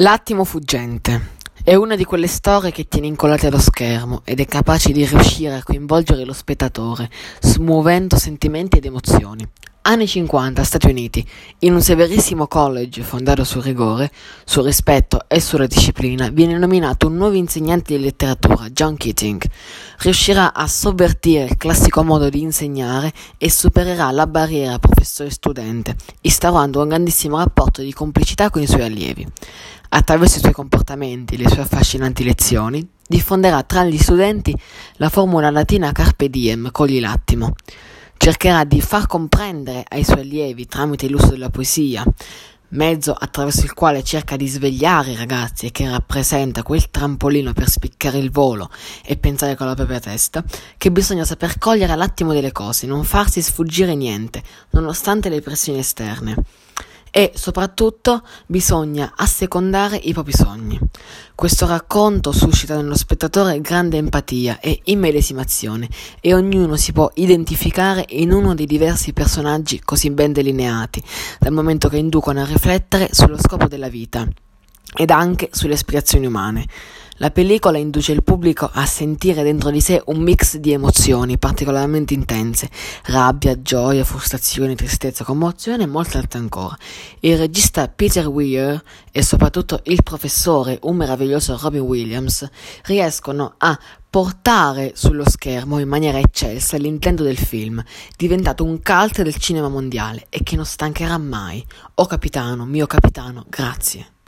L'attimo fuggente è una di quelle storie che tiene incollate allo schermo ed è capace di riuscire a coinvolgere lo spettatore, smuovendo sentimenti ed emozioni. Anni 50, Stati Uniti, in un severissimo college fondato sul rigore, sul rispetto e sulla disciplina, viene nominato un nuovo insegnante di letteratura, John Keating. Riuscirà a sovvertire il classico modo di insegnare e supererà la barriera professore-studente, instaurando un grandissimo rapporto di complicità con i suoi allievi. Attraverso i suoi comportamenti e le sue affascinanti lezioni, diffonderà tra gli studenti la formula latina carpe diem, cogli l'attimo. Cercherà di far comprendere ai suoi allievi tramite l'uso della poesia, mezzo attraverso il quale cerca di svegliare i ragazzi e che rappresenta quel trampolino per spiccare il volo e pensare con la propria testa, che bisogna saper cogliere l'attimo delle cose, non farsi sfuggire niente, nonostante le pressioni esterne e soprattutto bisogna assecondare i propri sogni. Questo racconto suscita nello spettatore grande empatia e immedesimazione e ognuno si può identificare in uno dei diversi personaggi così ben delineati, dal momento che inducono a riflettere sullo scopo della vita ed anche sulle aspirazioni umane. La pellicola induce il pubblico a sentire dentro di sé un mix di emozioni particolarmente intense, rabbia, gioia, frustrazione, tristezza, commozione e molte altre ancora. Il regista Peter Weir e soprattutto il professore, un meraviglioso Robin Williams, riescono a portare sullo schermo in maniera eccelsa l'intento del film, diventato un cult del cinema mondiale e che non stancherà mai. Oh capitano, mio capitano, grazie.